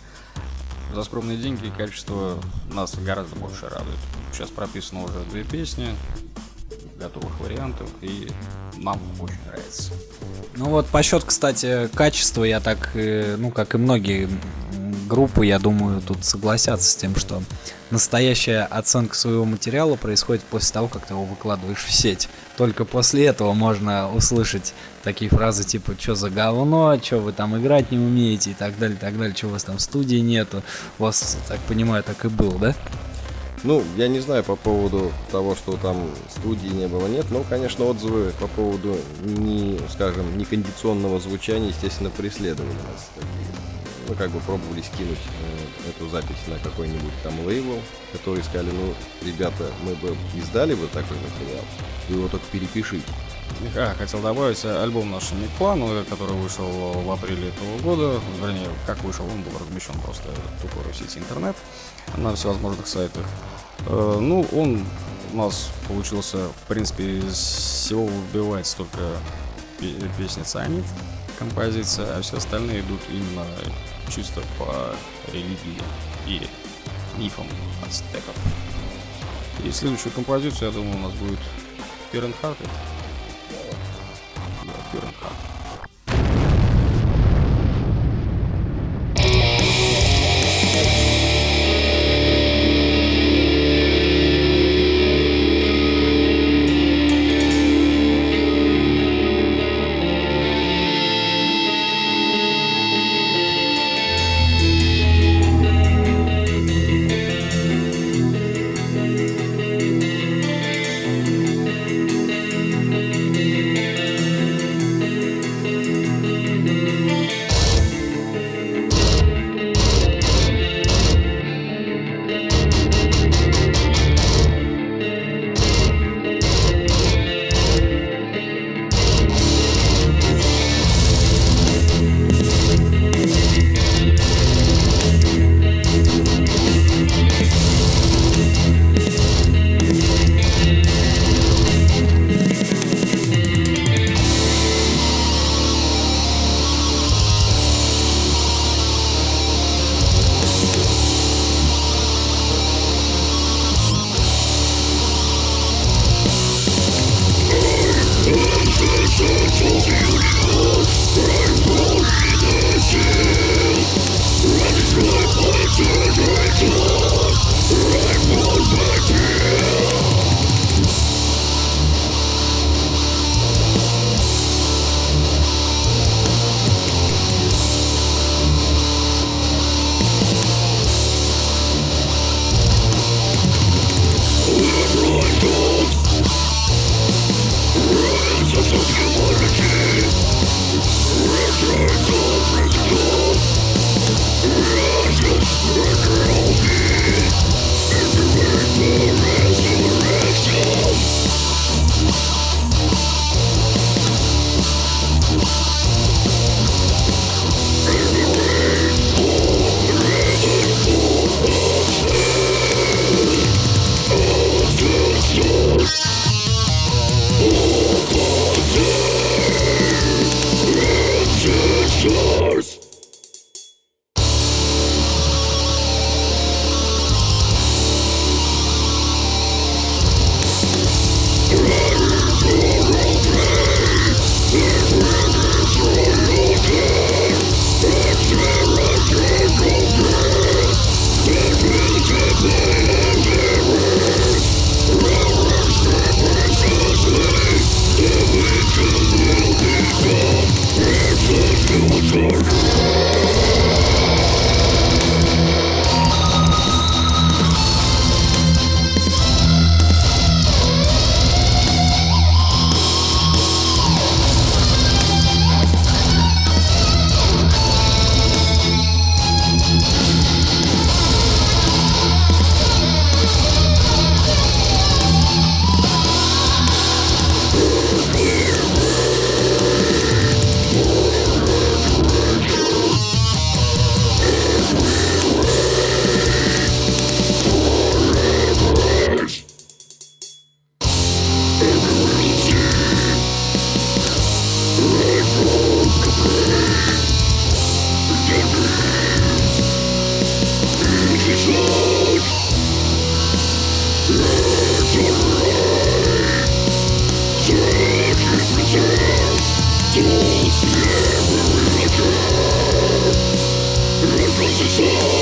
Speaker 4: За скромные деньги качество нас гораздо больше радует. Сейчас прописано уже две песни, готовых вариантов, и нам очень нравится.
Speaker 2: Ну вот по счет, кстати, качества я так, ну как и многие группы, я думаю, тут согласятся с тем, что настоящая оценка своего материала происходит после того, как ты его выкладываешь в сеть. Только после этого можно услышать такие фразы типа «Чё за говно?», «Чё вы там играть не умеете?» и так далее, так далее, «Чё у вас там студии нету?» У вас, так понимаю, так и было, да?
Speaker 3: Ну, я не знаю по поводу того, что там студии не было, нет, но, конечно, отзывы по поводу, не, скажем, некондиционного звучания, естественно, преследовали нас. Мы как бы пробовали скинуть э, эту запись на какой-нибудь там лейбл, которые сказали, ну, ребята, мы бы издали бы такой материал, вы его только перепишите.
Speaker 4: А, хотел добавить альбом наш Микплан, который вышел в апреле этого года. Вернее, как вышел, он был размещен просто тупо в сети интернет на всевозможных сайтах. Э, ну, он у нас получился, в принципе, из всего выбивается только песня «Цианид», композиция, а все остальные идут именно чисто по религии и мифам ацтеков. И следующую композицию, я думаю, у нас будет Fear Да,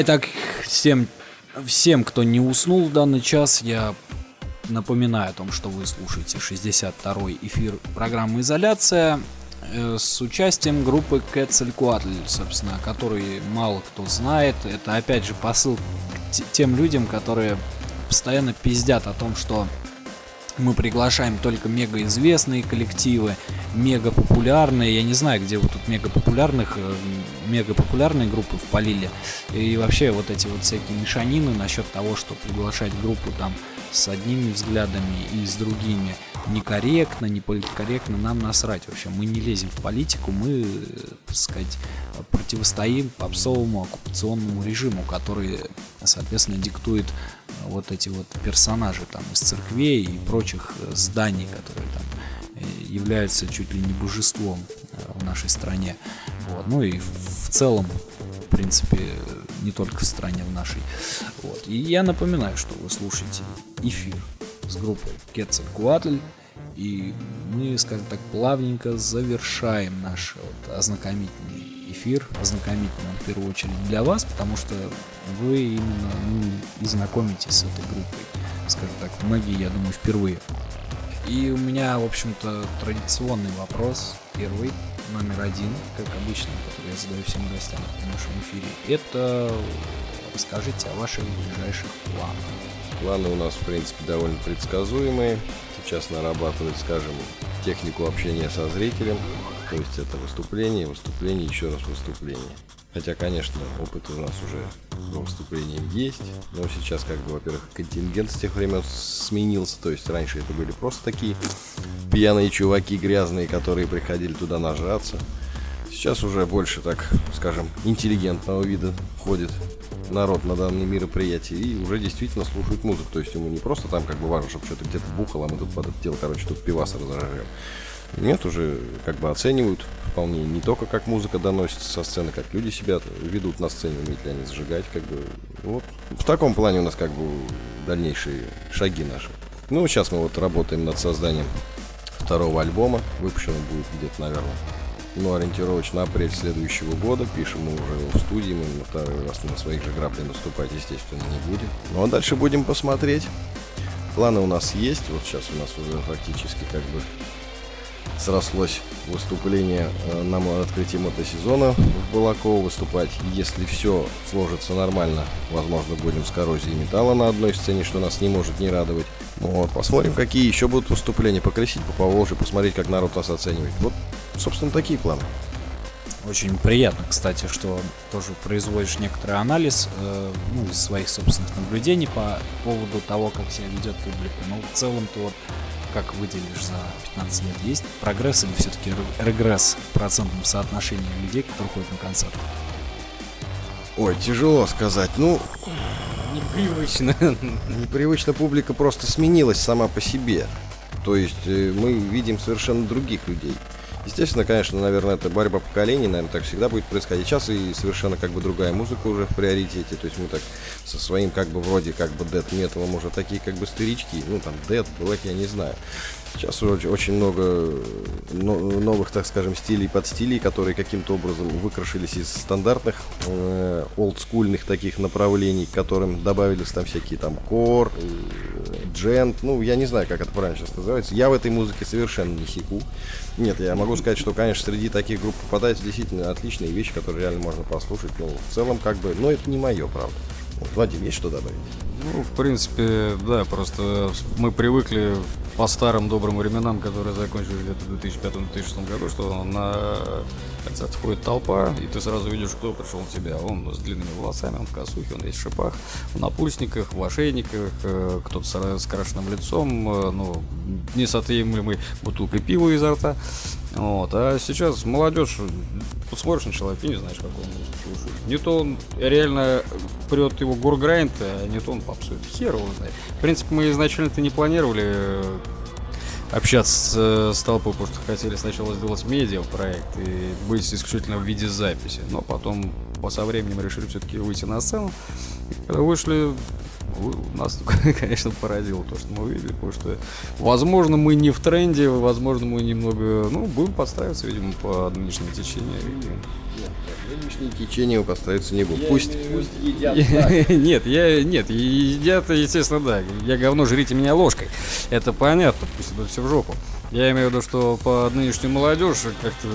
Speaker 2: итак, всем, всем, кто не уснул в данный час, я напоминаю о том, что вы слушаете 62-й эфир программы «Изоляция» э, с участием группы Quetzalcoatl, собственно, который мало кто знает. Это, опять же, посыл к тем людям, которые постоянно пиздят о том, что мы приглашаем только мега известные коллективы, мега популярные. Я не знаю, где вы тут мега популярных, э, мега популярные группы впалили. И вообще вот эти вот всякие мешанины насчет того, что приглашать группу там с одними взглядами и с другими некорректно, не политкорректно, нам насрать вообще. Мы не лезем в политику, мы, так сказать, противостоим попсовому оккупационному режиму, который, соответственно, диктует вот эти вот персонажи там из церквей и прочих зданий, которые там э, являются чуть ли не божеством э, в нашей стране. Вот. Ну и в целом, в принципе, не только в стране в нашей. Вот. И я напоминаю, что вы слушаете эфир с группой Quetzalcoatl, и мы, скажем так, плавненько завершаем наш вот ознакомительный эфир, ознакомительный в первую очередь для вас, потому что вы именно ну, и знакомитесь с этой группой, скажем так, многие, я думаю, впервые. И у меня, в общем-то, традиционный вопрос, первый, номер один, как обычно, который я задаю всем гостям в нашем эфире. Это расскажите о ваших ближайших планах.
Speaker 3: Планы у нас, в принципе, довольно предсказуемые. Сейчас нарабатывать, скажем, технику общения со зрителем. То есть это выступление, выступление, еще раз выступление. Хотя, конечно, опыт у нас уже по выступлениям есть, но сейчас, как бы, во-первых, контингент с тех времен сменился, то есть раньше это были просто такие пьяные чуваки грязные, которые приходили туда нажраться. Сейчас уже больше, так скажем, интеллигентного вида ходит народ на данные мероприятия и уже действительно слушают музыку. То есть ему не просто там как бы важно, чтобы что-то где-то бухало, а мы тут под это дело, короче, тут пиваса разожрем. Нет, уже как бы оценивают вполне не только как музыка доносится со сцены, как люди себя ведут на сцене, умеют ли они зажигать, как бы. Вот в таком плане у нас как бы дальнейшие шаги наши. Ну, сейчас мы вот работаем над созданием второго альбома. Выпущен он будет где-то, наверное, ну, ориентировочно апрель следующего года. Пишем мы уже в студии, мы на второй раз на своих же граблях наступать, естественно, не будем. Ну, а дальше будем посмотреть. Планы у нас есть. Вот сейчас у нас уже фактически как бы срослось выступление э, на открытии мотосезона в Балаково выступать. Если все сложится нормально, возможно, будем с коррозией металла на одной сцене, что нас не может не радовать. Ну вот, посмотрим, какие еще будут выступления, покрестить по Поволжье, посмотреть, как народ нас оценивает. Вот, собственно, такие планы.
Speaker 2: Очень приятно, кстати, что тоже производишь некоторый анализ э, ну, из своих собственных наблюдений по поводу того, как себя ведет публика. Но в целом ты вот как выделишь за 15 лет? Есть прогресс или все-таки регресс в процентном соотношении людей, которые ходят на концерт?
Speaker 3: Ой, тяжело сказать. Ну,
Speaker 2: непривычно.
Speaker 3: Непривычно публика просто сменилась сама по себе. То есть э, мы видим совершенно других людей. Естественно, конечно, наверное, это борьба поколений, наверное, так всегда будет происходить. Сейчас и совершенно как бы другая музыка уже в приоритете. То есть мы так со своим как бы вроде как бы дед металом уже такие как бы старички, ну там дед, блэк, я не знаю. Сейчас очень много новых, так скажем, стилей под стилей, которые каким-то образом выкрашились из стандартных э, олдскульных таких направлений, к которым добавились там всякие там кор, э, джент, ну, я не знаю, как это правильно сейчас называется. Я в этой музыке совершенно не секу. Нет, я могу сказать, что, конечно, среди таких групп попадаются действительно отличные вещи, которые реально можно послушать, но в целом как бы, но это не мое, правда. Вот, Вадим, есть что добавить?
Speaker 4: Ну, в принципе, да, просто мы привыкли по старым добрым временам, которые закончились где-то в 2005-2006 году, что на концерт входит толпа, и ты сразу видишь, кто пришел на тебя. Он с длинными волосами, он в косухе, он весь в шипах, в напульсниках, в ошейниках, э, кто-то с крашенным лицом, э, ну, несотъемлемой бутылкой пива изо рта. Вот. А сейчас молодежь, посмотришь на человека и не знаешь, как он слушает. Не то он реально прет его горграйнд, а не то он попсует. Хер его знает. В принципе, мы изначально-то не планировали э, общаться с, э, с толпой, потому что хотели сначала сделать медиа проект и быть исключительно в виде записи. Но потом, по со временем, решили все-таки выйти на сцену. Когда вышли, нас, конечно, поразило то, что мы увидели, потому что, возможно, мы не в тренде, возможно, мы немного, ну, будем подстраиваться, видимо, по нынешнему течению.
Speaker 3: Нынешнее течение подстраиваться не будем. Пусть, пусть
Speaker 4: едят Нет, я, нет, едят, естественно, да. Я говно, жрите меня ложкой. Это понятно, пусть это все в жопу. Я имею в виду, что по нынешнюю молодежь как-то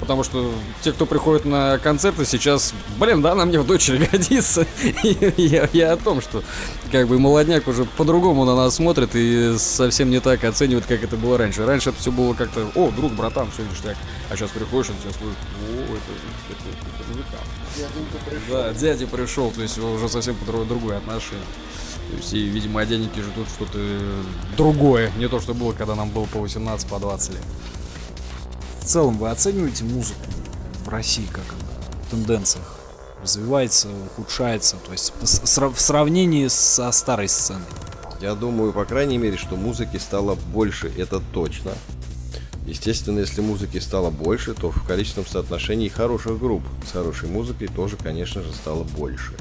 Speaker 4: Потому что те, кто приходит на концерты сейчас, блин, да, она мне в дочери годится. я, я о том, что как бы молодняк уже по-другому на нас смотрит и совсем не так оценивает, как это было раньше. Раньше это все было как-то, о, друг, братан, все ништяк. А сейчас приходишь, он тебя слышит, о, это, это, это, музыкант. Да, дядя пришел, то есть уже совсем по другое отношение. То есть, и, видимо, оденники ждут что-то другое, не то, что было, когда нам было по 18, по 20 лет
Speaker 2: в целом вы оцениваете музыку в России как в тенденциях? Развивается, ухудшается, то есть в сравнении со старой сценой?
Speaker 3: Я думаю, по крайней мере, что музыки стало больше, это точно. Естественно, если музыки стало больше, то в количественном соотношении хороших групп с хорошей музыкой тоже, конечно же, стало больше.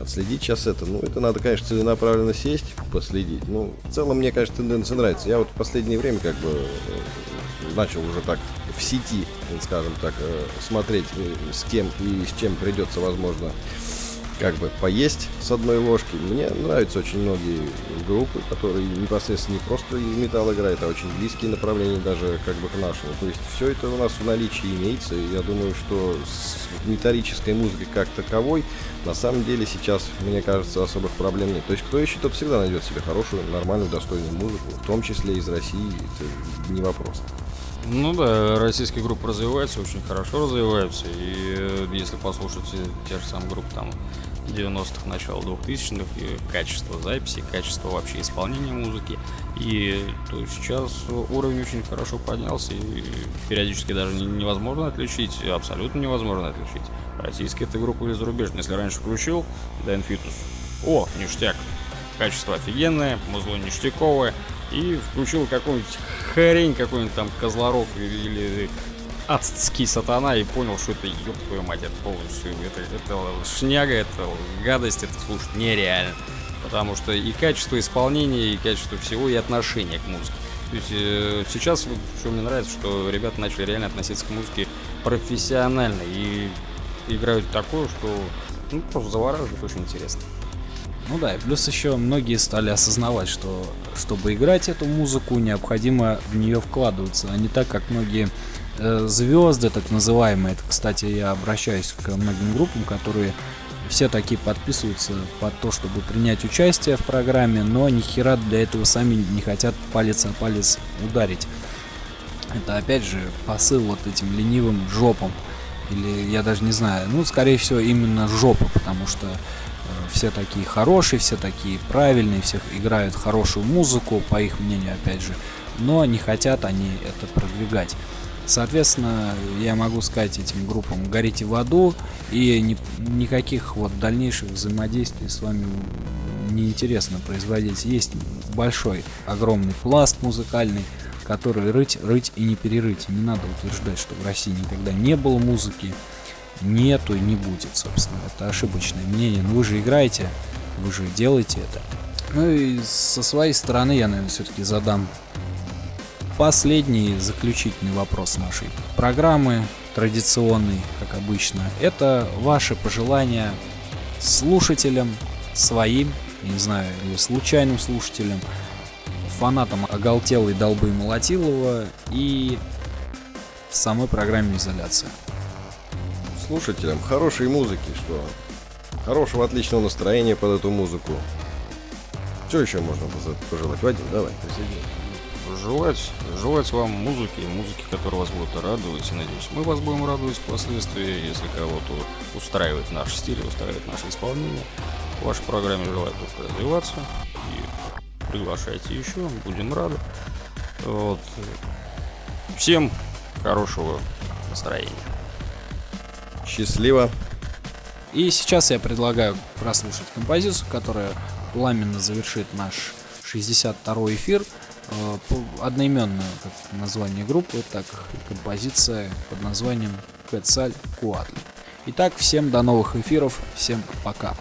Speaker 3: Отследить сейчас это, ну, это надо, конечно, целенаправленно сесть, последить. Ну, в целом, мне, конечно, тенденция нравится. Я вот в последнее время, как бы, э, начал уже так в сети, скажем так, э, смотреть, э, с кем и с чем придется, возможно, как бы поесть с одной ложки. Мне нравятся очень многие группы, которые непосредственно не просто из металла играют, а очень близкие направления даже как бы к нашему. То есть все это у нас в наличии имеется, и я думаю, что с металлической музыкой как таковой на самом деле сейчас, мне кажется, особых проблем нет. То есть кто ищет, тот всегда найдет себе хорошую, нормальную, достойную музыку, в том числе из России, это не вопрос.
Speaker 4: Ну да, российские группы развиваются, очень хорошо развиваются. И э, если послушать те же самые группы там 90-х, начала 2000-х, и качество записи, качество вообще исполнения музыки. И то сейчас уровень очень хорошо поднялся, и периодически даже невозможно отличить, абсолютно невозможно отличить, российские это группы или зарубежные. Если раньше включил Дэн Фитус, о, ништяк, качество офигенное, музло ништяковое, и включил какую-нибудь хрень, какой-нибудь там козлорог или, адский сатана и понял, что это, ёб твою мать, это полностью, это, это шняга, это гадость, это слушать нереально. Потому что и качество исполнения, и качество всего, и отношение к музыке. То есть э, сейчас, вот, что мне нравится, что ребята начали реально относиться к музыке профессионально и играют такое, что ну, просто завораживает, очень интересно.
Speaker 2: Ну да, и плюс еще многие стали осознавать, что чтобы играть эту музыку, необходимо в нее вкладываться, а не так, как многие э, звезды, так называемые. Это, кстати, я обращаюсь к многим группам, которые все такие подписываются под то, чтобы принять участие в программе, но ни хера для этого сами не хотят палец о палец ударить. Это опять же посыл вот этим ленивым жопам. Или я даже не знаю, ну, скорее всего, именно жопа, потому что все такие хорошие, все такие правильные, всех играют хорошую музыку, по их мнению, опять же, но не хотят они это продвигать. Соответственно, я могу сказать этим группам, горите в аду, и ни, никаких вот дальнейших взаимодействий с вами неинтересно производить. Есть большой, огромный пласт музыкальный, который рыть, рыть и не перерыть. Не надо утверждать, что в России никогда не было музыки, нету и не будет, собственно. Это ошибочное мнение. Но вы же играете, вы же делаете это. Ну и со своей стороны я, наверное, все-таки задам последний заключительный вопрос нашей программы, традиционный, как обычно. Это ваши пожелания слушателям, своим, не знаю, или случайным слушателям, фанатам оголтелой долбы Молотилова и самой программе изоляция.
Speaker 3: Слушателям хорошей музыки, что хорошего, отличного настроения под эту музыку. Что еще можно пожелать? Вадим, давай, присоединяйся
Speaker 4: желать, желать вам музыки, музыки, которая вас будет радовать. И надеюсь, мы вас будем радовать впоследствии, если кого-то устраивает наш стиль, устраивает наше исполнение. В вашей программе желаю только развиваться. И приглашайте еще, будем рады. Вот. Всем хорошего настроения.
Speaker 3: Счастливо.
Speaker 2: И сейчас я предлагаю прослушать композицию, которая пламенно завершит наш 62 эфир. Э, одноименное как название группы, так и композиция под названием Кецаль Куатли. Итак, всем до новых эфиров, всем пока.